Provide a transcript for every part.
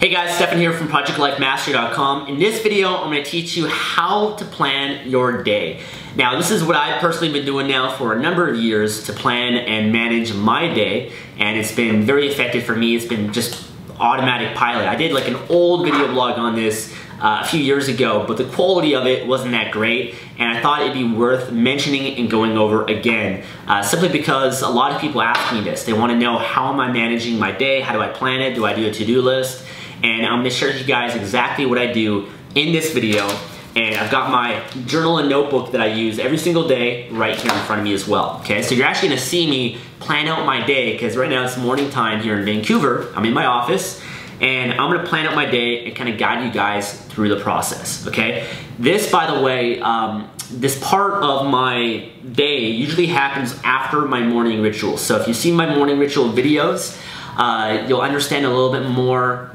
Hey guys, Stefan here from ProjectLifeMastery.com. In this video, I'm going to teach you how to plan your day. Now, this is what I've personally been doing now for a number of years to plan and manage my day, and it's been very effective for me. It's been just automatic pilot. I did like an old video blog on this uh, a few years ago, but the quality of it wasn't that great, and I thought it'd be worth mentioning and going over again, uh, simply because a lot of people ask me this. They want to know how am I managing my day, how do I plan it, do I do a to-do list, and I'm to share with you guys exactly what I do in this video, and I've got my journal and notebook that I use every single day right here in front of me as well, okay? So you're actually to see me plan out my day, because right now it's morning time here in Vancouver, I'm in my office, and I'm gonna plan out my day and kind of guide you guys through the process, okay? This, by the way, um, this part of my day usually happens after my morning ritual. So if you see my morning ritual videos, uh, you'll understand a little bit more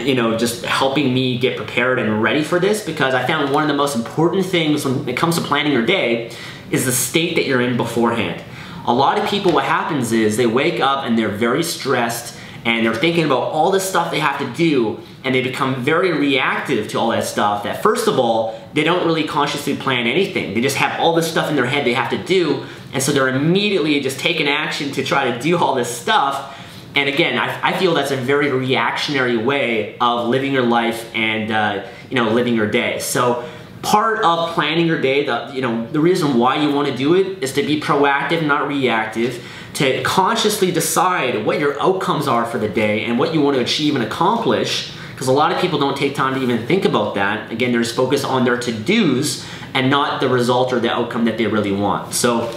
you know, just helping me get prepared and ready for this because I found one of the most important things when it comes to planning your day is the state that you're in beforehand. A lot of people, what happens is they wake up and they're very stressed and they're thinking about all the stuff they have to do and they become very reactive to all that stuff that first of all they don't really consciously plan anything they just have all this stuff in their head they have to do and so they're immediately just taking action to try to do all this stuff and again I, I feel that's a very reactionary way of living your life and uh, you know living your day so part of planning your day the you know the reason why you want to do it is to be proactive not reactive to consciously decide what your outcomes are for the day and what you want to achieve and accomplish because a lot of people don't take time to even think about that. Again, they're just focused on their to-dos and not the result or the outcome that they really want. So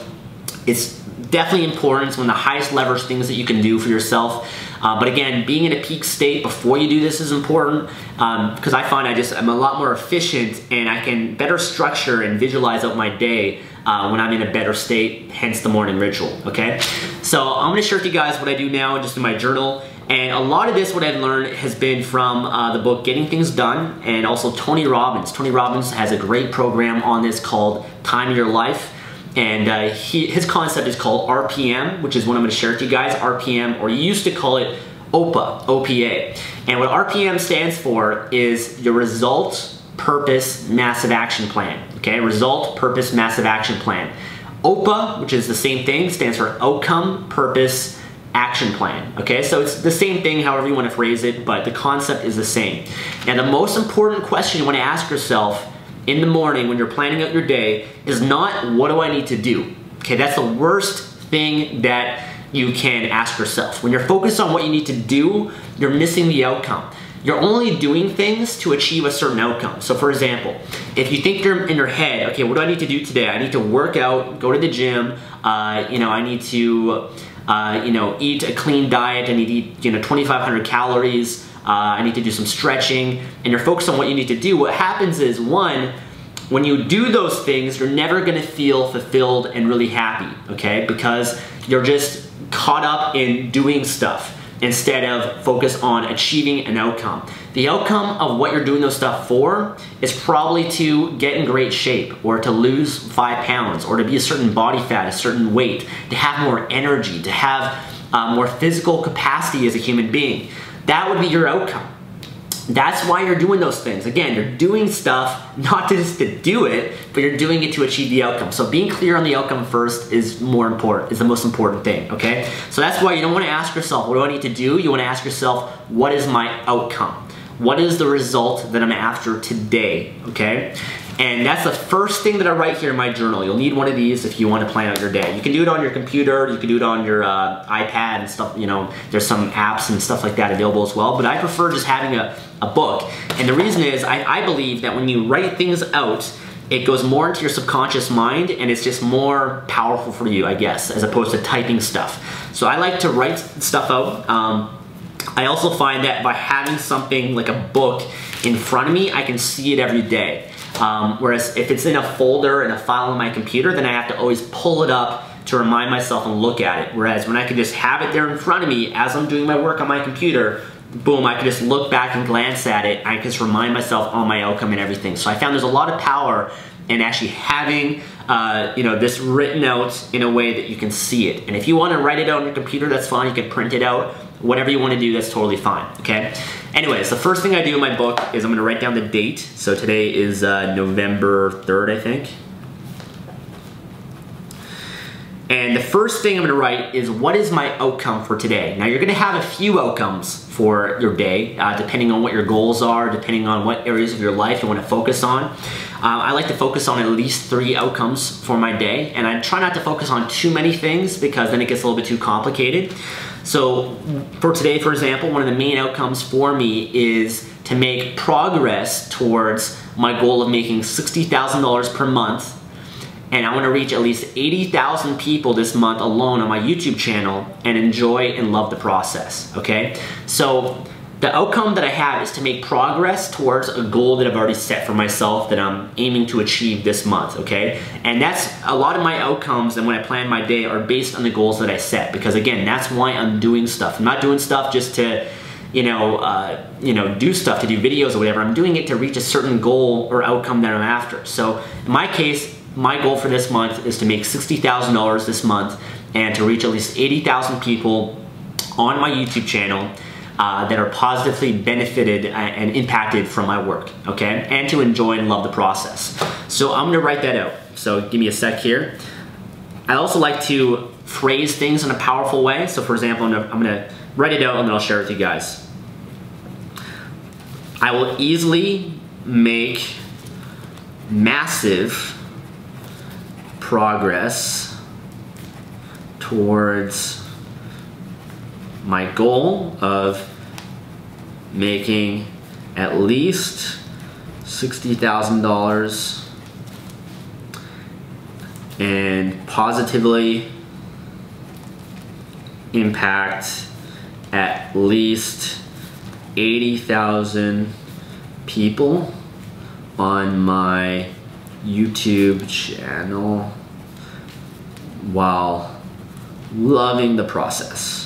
it's definitely important. It's one of the highest leverage things that you can do for yourself. Uh, but again, being in a peak state before you do this is important because um, I find I just I'm a lot more efficient and I can better structure and visualize out my day uh, when I'm in a better state, hence the morning ritual, okay? So I'm gonna share with you guys what I do now just in my journal. And a lot of this, what I've learned, has been from uh, the book Getting Things Done and also Tony Robbins. Tony Robbins has a great program on this called Time Your Life. And uh, he, his concept is called RPM, which is what I'm gonna share with you guys, RPM, or you used to call it OPA, OPA. And what RPM stands for is your result, purpose, massive action plan. Okay, result, purpose, massive action plan. OPA, which is the same thing, stands for outcome, purpose, action plan. Okay, so it's the same thing, however you want to phrase it, but the concept is the same. And the most important question you want to ask yourself in the morning when you're planning out your day is not what do I need to do? Okay, that's the worst thing that you can ask yourself. When you're focused on what you need to do, you're missing the outcome. You're only doing things to achieve a certain outcome. So for example, if you think you're in your head, okay, what do I need to do today? I need to work out, go to the gym, uh, you know, I need to, uh, you know, eat a clean diet, I need to eat, you know, 2,500 calories, uh, I need to do some stretching, and you're focused on what you need to do, what happens is, one, when you do those things, you're never gonna feel fulfilled and really happy, okay? Because you're just caught up in doing stuff instead of focus on achieving an outcome. The outcome of what you're doing those stuff for is probably to get in great shape or to lose five pounds or to be a certain body fat, a certain weight, to have more energy, to have uh, more physical capacity as a human being. That would be your outcome. That's why you're doing those things. Again, you're doing stuff not just to do it, but you're doing it to achieve the outcome. So being clear on the outcome first is more important, is the most important thing, okay? So that's why you don't want to ask yourself, what do I need to do? You want to ask yourself, what is my outcome? What is the result that I'm after today, okay? And that's the first thing that I write here in my journal. You'll need one of these if you want to plan out your day. You can do it on your computer, you can do it on your uh, iPad and stuff, you know, there's some apps and stuff like that available as well, but I prefer just having a, a book. And the reason is, I, I believe that when you write things out, it goes more into your subconscious mind and it's just more powerful for you, I guess, as opposed to typing stuff. So I like to write stuff out. Um, I also find that by having something like a book in front of me, I can see it every day. Um, whereas if it's in a folder and a file on my computer, then I have to always pull it up to remind myself and look at it. Whereas when I can just have it there in front of me as I'm doing my work on my computer, boom, I can just look back and glance at it. I can just remind myself on my outcome and everything. So I found there's a lot of power and actually having uh, you know, this written out in a way that you can see it. And if you want to write it out on your computer, that's fine. You can print it out. Whatever you want to do, that's totally fine, okay? Anyways, the first thing I do in my book is I'm going to write down the date. So today is uh, November 3rd, I think. And the first thing I'm gonna write is what is my outcome for today? Now you're gonna have a few outcomes for your day, uh, depending on what your goals are, depending on what areas of your life you wanna focus on. Uh, I like to focus on at least three outcomes for my day, and I try not to focus on too many things because then it gets a little bit too complicated. So for today, for example, one of the main outcomes for me is to make progress towards my goal of making $60,000 per month and I want to reach at least 80,000 people this month alone on my YouTube channel and enjoy and love the process, okay? So the outcome that I have is to make progress towards a goal that I've already set for myself that I'm aiming to achieve this month, okay? And that's a lot of my outcomes and when I plan my day are based on the goals that I set because again, that's why I'm doing stuff. I'm not doing stuff just to you know, uh, you know, do stuff to do videos or whatever. I'm doing it to reach a certain goal or outcome that I'm after. So in my case, my goal for this month is to make $60,000 this month and to reach at least 80,000 people on my YouTube channel uh, that are positively benefited and impacted from my work, okay? And to enjoy and love the process. So I'm gonna write that out. So give me a sec here. I also like to phrase things in a powerful way. So for example, I'm gonna, I'm gonna write it out and then I'll share it with you guys. I will easily make massive progress towards my goal of making at least $60,000 and positively impact at least 80,000 people on my YouTube channel while loving the process.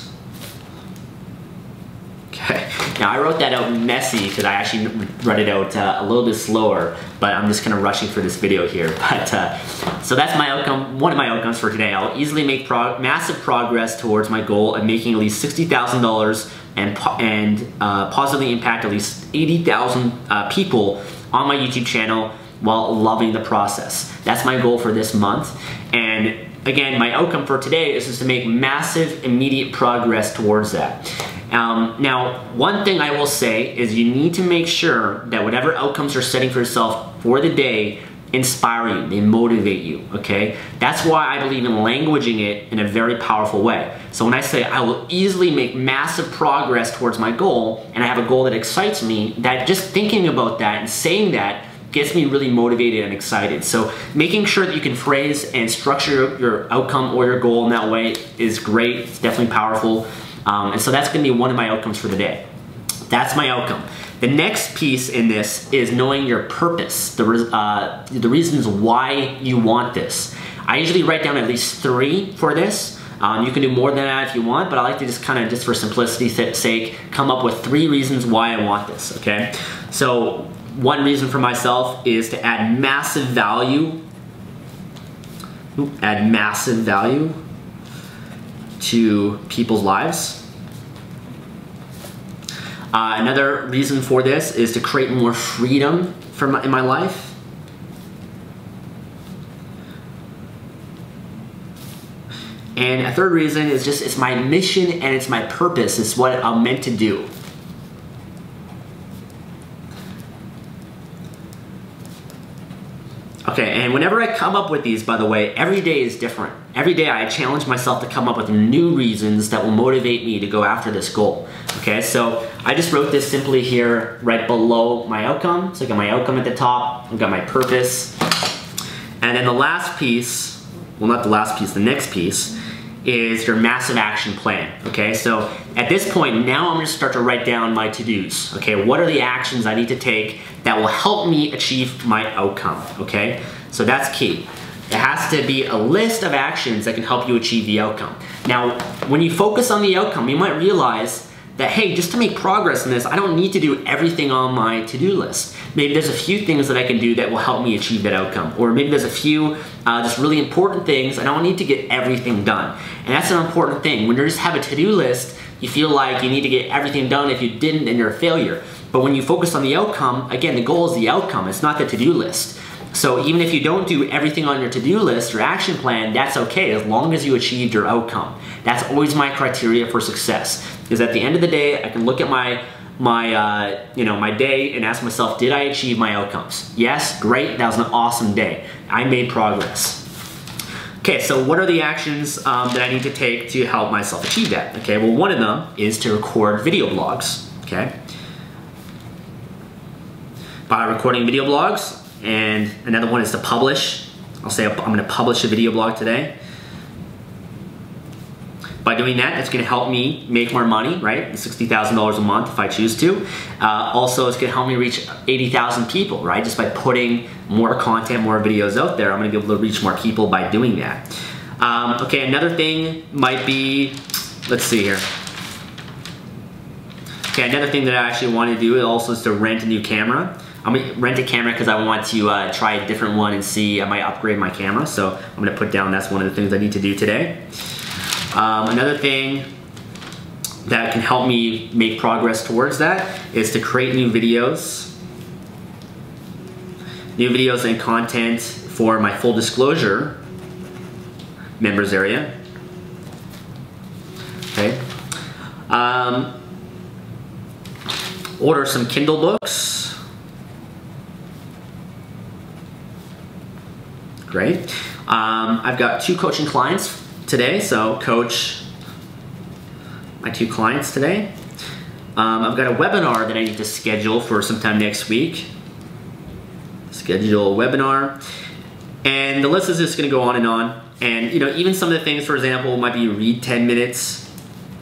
Okay, now I wrote that out messy because I actually read it out uh, a little bit slower, but I'm just kind of rushing for this video here. But uh, So that's my outcome, one of my outcomes for today. I'll easily make prog massive progress towards my goal of making at least $60,000 and, and uh, positively impact at least 80,000 uh, people on my YouTube channel while loving the process. That's my goal for this month. And again, my outcome for today is just to make massive immediate progress towards that. Um, now, one thing I will say is you need to make sure that whatever outcomes you're setting for yourself for the day inspire you, they motivate you, okay? That's why I believe in languaging it in a very powerful way. So when I say I will easily make massive progress towards my goal, and I have a goal that excites me, that just thinking about that and saying that gets me really motivated and excited. So making sure that you can phrase and structure your outcome or your goal in that way is great. It's definitely powerful. Um, and so that's gonna be one of my outcomes for the day. That's my outcome. The next piece in this is knowing your purpose, the, uh, the reasons why you want this. I usually write down at least three for this. Um, you can do more than that if you want, but I like to just kind of, just for simplicity's sake, come up with three reasons why I want this, okay? So one reason for myself is to add massive value, add massive value to people's lives. Uh, another reason for this is to create more freedom for my, in my life. And a third reason is just it's my mission and it's my purpose. It's what I'm meant to do. Okay, and whenever I come up with these, by the way, every day is different. Every day I challenge myself to come up with new reasons that will motivate me to go after this goal. Okay, so I just wrote this simply here right below my outcome. So I got my outcome at the top, I've got my purpose. And then the last piece, well not the last piece, the next piece, is your massive action plan, okay? So at this point, now I'm gonna start to write down my to-dos, okay? What are the actions I need to take that will help me achieve my outcome, okay? So that's key. It has to be a list of actions that can help you achieve the outcome. Now, when you focus on the outcome, you might realize that, hey, just to make progress in this, I don't need to do everything on my to-do list. Maybe there's a few things that I can do that will help me achieve that outcome. Or maybe there's a few uh, just really important things and I don't need to get everything done. And that's an important thing. When you just have a to-do list, you feel like you need to get everything done. If you didn't, then you're a failure. But when you focus on the outcome, again, the goal is the outcome. It's not the to-do list. So even if you don't do everything on your to-do list or action plan, that's okay as long as you achieved your outcome. That's always my criteria for success. Is at the end of the day, I can look at my my uh, you know my day and ask myself, did I achieve my outcomes? Yes, great. That was an awesome day. I made progress. Okay, so what are the actions um, that I need to take to help myself achieve that? Okay, well, one of them is to record video blogs. Okay, by recording video blogs, and another one is to publish. I'll say I'm gonna publish a video blog today. By doing that, it's gonna help me make more money, right? $60,000 a month if I choose to. Uh, also, it's gonna help me reach 80,000 people, right? Just by putting more content, more videos out there, I'm gonna be able to reach more people by doing that. Um, okay, another thing might be, let's see here. Okay, another thing that I actually want to do also is to rent a new camera. I'm gonna rent a camera because I want to uh, try a different one and see, I might upgrade my camera. So I'm gonna put down that's one of the things I need to do today. Um, another thing that can help me make progress towards that is to create new videos. New videos and content for my full disclosure members area. Okay. Um, order some Kindle books. Great. Um, I've got two coaching clients today, so coach my two clients today. Um, I've got a webinar that I need to schedule for sometime next week. Schedule a webinar. And the list is just gonna go on and on. And you know, even some of the things, for example, might be read 10 minutes,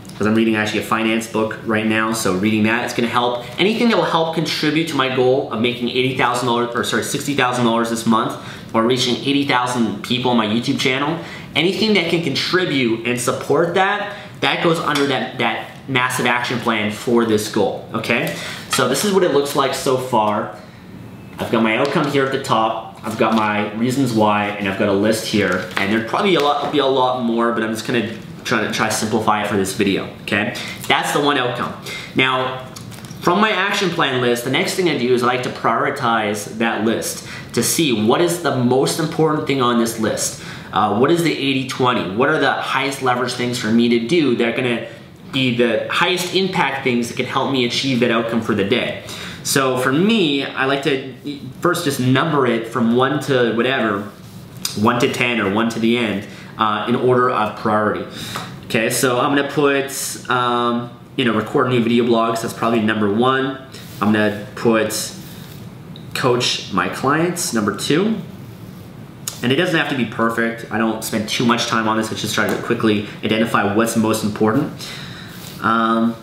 because I'm reading actually a finance book right now, so reading that is gonna help. Anything that will help contribute to my goal of making $80,000, or sorry, $60,000 this month, or reaching 80,000 people on my YouTube channel, anything that can contribute and support that, that goes under that, that massive action plan for this goal, okay? So this is what it looks like so far. I've got my outcome here at the top, I've got my reasons why, and I've got a list here, and there'd probably a lot, be a lot more, but I'm just gonna try to try to simplify it for this video, okay? That's the one outcome. Now, from my action plan list, the next thing I do is I like to prioritize that list to see what is the most important thing on this list. Uh, what is the 80-20? What are the highest leverage things for me to do that are gonna be the highest impact things that can help me achieve that outcome for the day? So for me, I like to first just number it from one to whatever, one to 10 or one to the end uh, in order of priority. Okay, so I'm gonna put, um, you know, record new video blogs, that's probably number one. I'm gonna put coach my clients, number two. And it doesn't have to be perfect. I don't spend too much time on this. I just try to quickly identify what's most important. Um,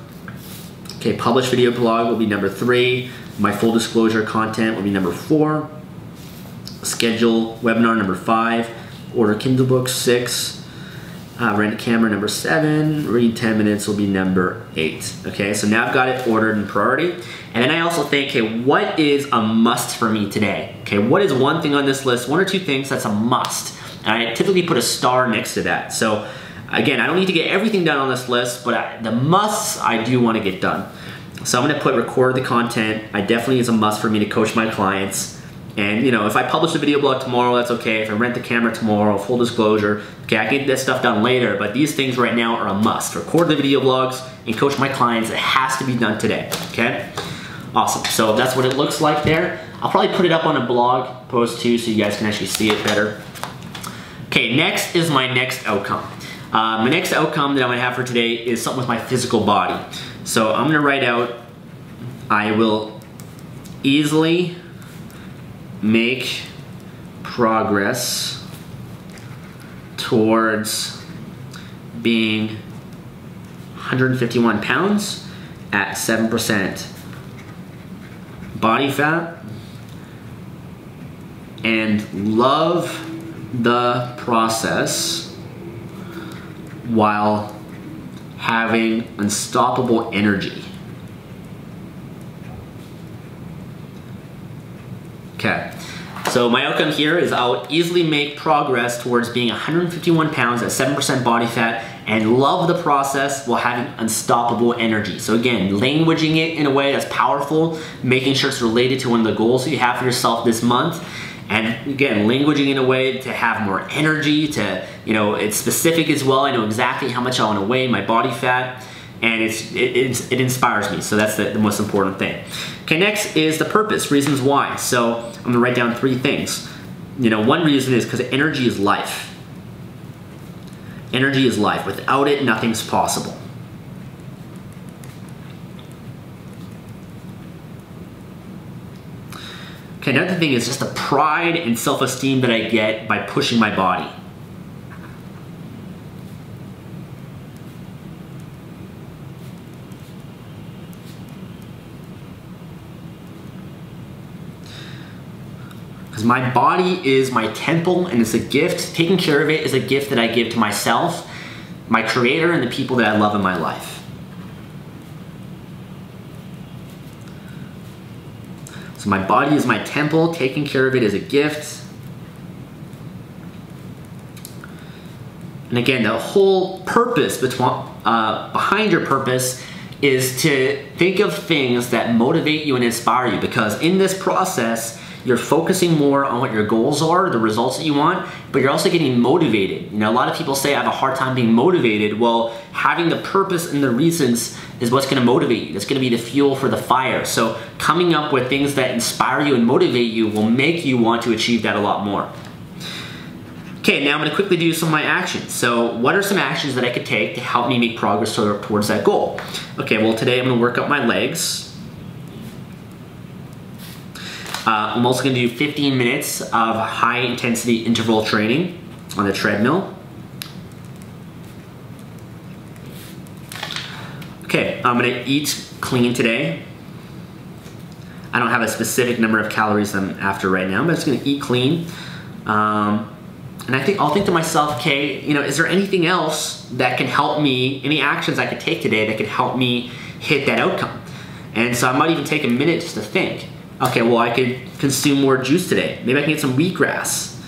okay, publish video blog will be number three. My full disclosure content will be number four. Schedule webinar number five. Order Kindle books six. Uh, rent camera number seven, read 10 minutes will be number eight. Okay, so now I've got it ordered in priority. And then I also think, okay, what is a must for me today? Okay, what is one thing on this list, one or two things that's a must? And I typically put a star next to that. So again, I don't need to get everything done on this list, but I, the musts I do want to get done. So I'm gonna put record the content. I definitely is a must for me to coach my clients. And you know, if I publish a video blog tomorrow, that's okay. If I rent the camera tomorrow, full disclosure, okay, I can get that stuff done later, but these things right now are a must. Record the video blogs and coach my clients. It has to be done today, okay? Awesome, so that's what it looks like there. I'll probably put it up on a blog post too so you guys can actually see it better. Okay, next is my next outcome. Uh, my next outcome that I'm gonna have for today is something with my physical body. So I'm gonna write out, I will easily make progress towards being 151 pounds at 7% body fat and love the process while having unstoppable energy. Okay. So my outcome here is I'll easily make progress towards being 151 pounds at 7% body fat and love the process while having unstoppable energy. So again, languaging it in a way that's powerful, making sure it's related to one of the goals that you have for yourself this month, and again, languaging in a way to have more energy, to, you know, it's specific as well. I know exactly how much I want to weigh, my body fat, and it's, it, it inspires me. So that's the, the most important thing. Okay, next is the purpose, reasons why. So I'm gonna write down three things. You know, one reason is because energy is life. Energy is life. Without it, nothing's possible. Okay, another thing is just the pride and self-esteem that I get by pushing my body. Because my body is my temple and it's a gift. Taking care of it is a gift that I give to myself, my creator, and the people that I love in my life. So my body is my temple, taking care of it is a gift. And again, the whole purpose uh, behind your purpose is to think of things that motivate you and inspire you because in this process, you're focusing more on what your goals are, the results that you want, but you're also getting motivated. You know, a lot of people say I have a hard time being motivated. Well, having the purpose and the reasons is what's gonna motivate you. That's gonna be the fuel for the fire. So coming up with things that inspire you and motivate you will make you want to achieve that a lot more. Okay, now I'm gonna quickly do some of my actions. So what are some actions that I could take to help me make progress towards that goal? Okay, well today I'm gonna work out my legs. Uh, I'm also gonna do 15 minutes of high intensity interval training on the treadmill. Okay, I'm gonna eat clean today. I don't have a specific number of calories I'm after right now, but I'm just gonna eat clean. Um, and I think I'll think to myself, okay, you know, is there anything else that can help me, any actions I could take today that could help me hit that outcome? And so I might even take a minute just to think. Okay, well I could consume more juice today. Maybe I can get some wheatgrass.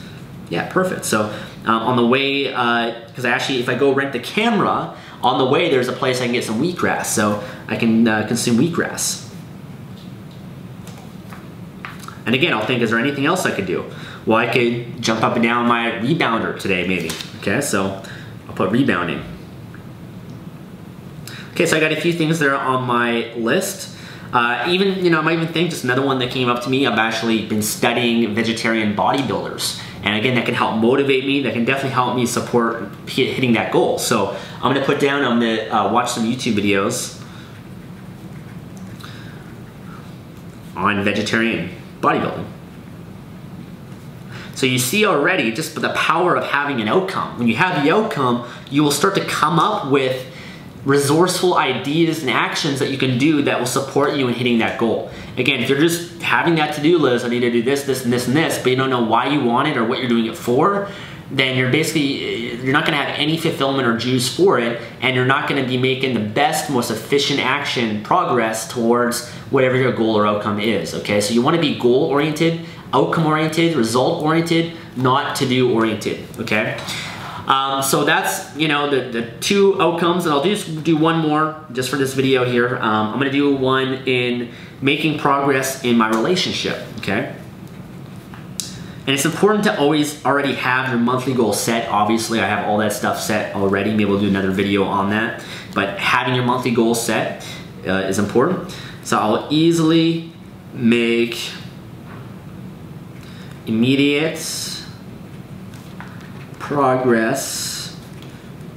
Yeah, perfect. So um, on the way, because uh, I actually, if I go rent the camera, on the way there's a place I can get some wheatgrass. So I can uh, consume wheatgrass. And again, I'll think, is there anything else I could do? Well, I could jump up and down my rebounder today, maybe. Okay, so I'll put rebounding. Okay, so I got a few things there on my list. Uh, even, you know, I might even think just another one that came up to me, I've actually been studying vegetarian bodybuilders. And again, that can help motivate me, that can definitely help me support hitting that goal. So I'm gonna put down, I'm gonna uh, watch some YouTube videos on vegetarian bodybuilding. So you see already just the power of having an outcome. When you have the outcome, you will start to come up with resourceful ideas and actions that you can do that will support you in hitting that goal. Again, if you're just having that to-do list, I need to do this, this, and this, and this, but you don't know why you want it or what you're doing it for, then you're basically, you're not gonna have any fulfillment or juice for it, and you're not gonna be making the best, most efficient action progress towards whatever your goal or outcome is, okay? So you wanna be goal-oriented, outcome-oriented, result-oriented, not to-do oriented, okay? Um, so that's, you know, the, the two outcomes, and I'll just do one more just for this video here. Um, I'm gonna do one in making progress in my relationship, okay? And it's important to always already have your monthly goal set. Obviously, I have all that stuff set already. Maybe we'll do another video on that. But having your monthly goal set uh, is important. So I'll easily make immediate progress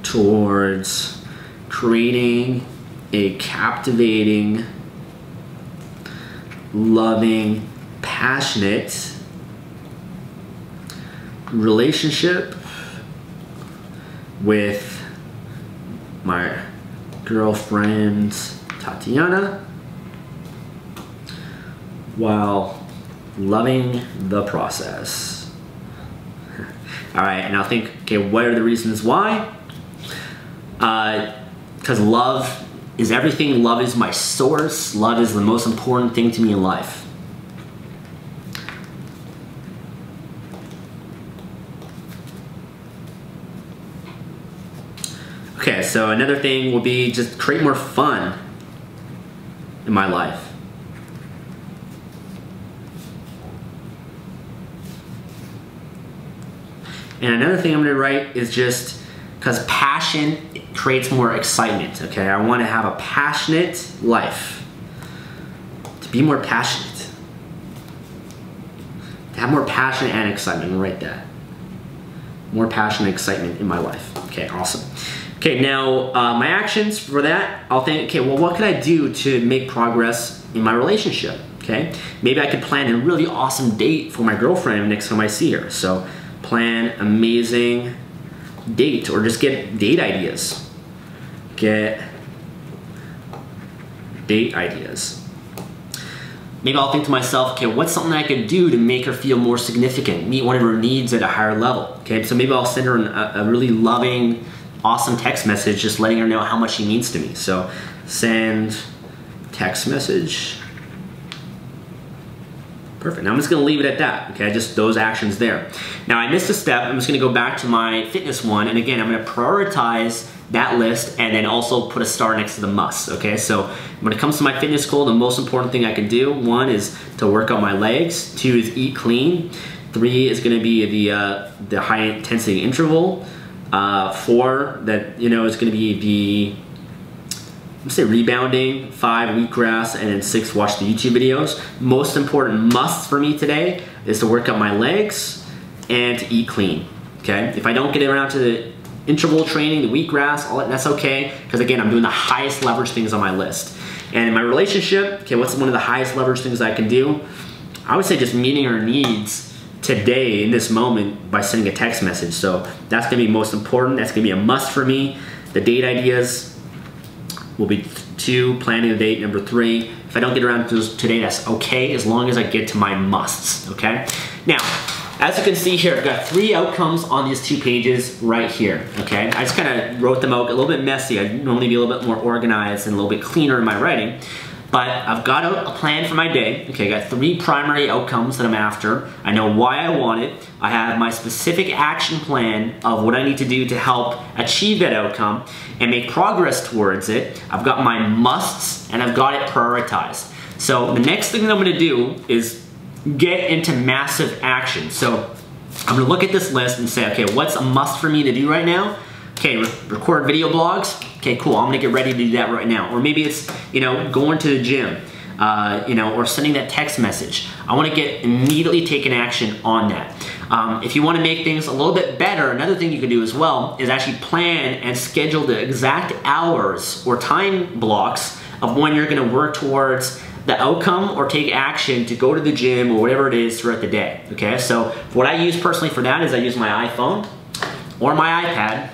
towards creating a captivating, loving, passionate relationship with my girlfriend Tatiana while loving the process. All right, and I'll think, okay, what are the reasons why? Uh, because because love is everything. Love is my source. Love is the most important thing to me in life. Okay, so another thing will be just create more fun in my life. And another thing I'm gonna write is just because passion creates more excitement, okay? I wanna have a passionate life. To be more passionate. To have more passion and excitement, I'm write that. More passion and excitement in my life. Okay, awesome. Okay, now uh, my actions for that, I'll think, okay, well, what could I do to make progress in my relationship? Okay, maybe I could plan a really awesome date for my girlfriend next time I see her. So plan amazing date or just get date ideas. Get date ideas. Maybe I'll think to myself, okay, what's something I could do to make her feel more significant, meet one of her needs at a higher level? Okay, so maybe I'll send her an, a, a really loving, awesome text message just letting her know how much she means to me. So send text message Perfect. Now I'm just gonna leave it at that, okay? Just those actions there. Now I missed a step. I'm just gonna go back to my fitness one, and again, I'm gonna prioritize that list and then also put a star next to the must, okay? So when it comes to my fitness goal, the most important thing I can do, one is to work out my legs, two is eat clean, three is gonna be the, uh, the high intensity interval, uh, four that, you know, is gonna be the say rebounding, five wheatgrass, and then six watch the YouTube videos. Most important must for me today is to work out my legs and to eat clean. Okay, if I don't get around to the interval training, the wheatgrass, all that, that's okay because again, I'm doing the highest leverage things on my list. And in my relationship, okay, what's one of the highest leverage things I can do? I would say just meeting her needs today in this moment by sending a text message. So that's gonna be most important. That's gonna be a must for me. The date ideas, will be two, planning the date, number three. If I don't get around to today, that's okay, as long as I get to my musts, okay? Now, as you can see here, I've got three outcomes on these two pages right here, okay? I just kind of wrote them out a little bit messy. I'd normally be a little bit more organized and a little bit cleaner in my writing. But I've got a, plan for my day. Okay, I got three primary outcomes that I'm after. I know why I want it. I have my specific action plan of what I need to do to help achieve that outcome and make progress towards it. I've got my musts and I've got it prioritized. So the next thing that I'm gonna do is get into massive action. So I'm gonna look at this list and say, okay, what's a must for me to do right now? Okay, re record video blogs. Okay, cool, I'm gonna get ready to do that right now. Or maybe it's, you know, going to the gym. Uh, you know, or sending that text message. I want to get immediately taken action on that. Um, if you want to make things a little bit better, another thing you can do as well is actually plan and schedule the exact hours or time blocks of when you're to work towards the outcome or take action to go to the gym or whatever it is throughout the day. Okay, so what I use personally for that is I use my iPhone or my iPad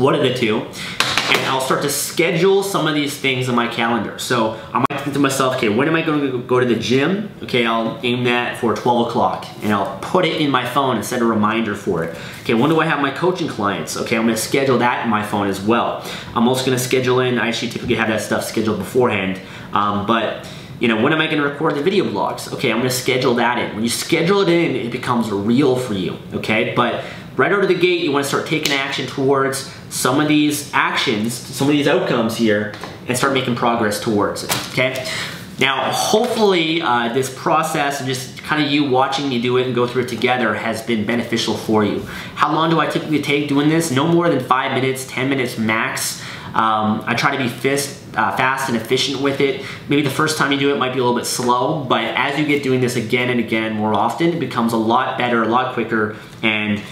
one of the two, and I'll start to schedule some of these things in my calendar. So I might think to myself, okay, when am I going to go to the gym? Okay, I'll aim that for 12 o'clock, and I'll put it in my phone and set a reminder for it. Okay, when do I have my coaching clients? Okay, I'm going to schedule that in my phone as well. I'm also going to schedule in, I actually typically have that stuff scheduled beforehand, um, but you know, when am I gonna record the video blogs? Okay, I'm gonna schedule that in. When you schedule it in, it becomes real for you, okay? But right out of the gate, you wanna start taking action towards some of these actions, some of these outcomes here, and start making progress towards it, okay? Now, hopefully uh, this process and just kind of you watching me do it and go through it together has been beneficial for you. How long do I typically take doing this? No more than five minutes, 10 minutes max. Um, I try to be fist, uh, fast and efficient with it. Maybe the first time you do it might be a little bit slow, but as you get doing this again and again more often, it becomes a lot better, a lot quicker, and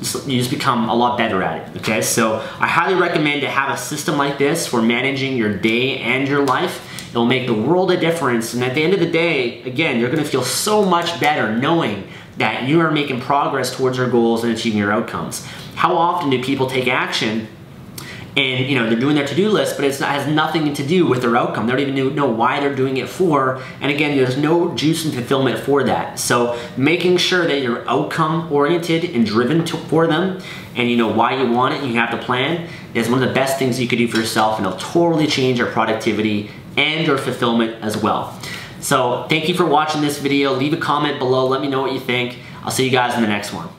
you just become a lot better at it, okay? So I highly recommend to have a system like this for managing your day and your life. It'll make the world a difference, and at the end of the day, again, you're gonna feel so much better knowing that you are making progress towards your goals and achieving your outcomes. How often do people take action and you know they're doing their to-do list but it has nothing to do with their outcome. They don't even know why they're doing it for. And again there's no juice and fulfillment for that. So making sure that you're outcome oriented and driven to, for them and you know why you want it and you have to plan is one of the best things you could do for yourself and it'll totally change your productivity and your fulfillment as well. So thank you for watching this video. Leave a comment below. Let me know what you think. I'll see you guys in the next one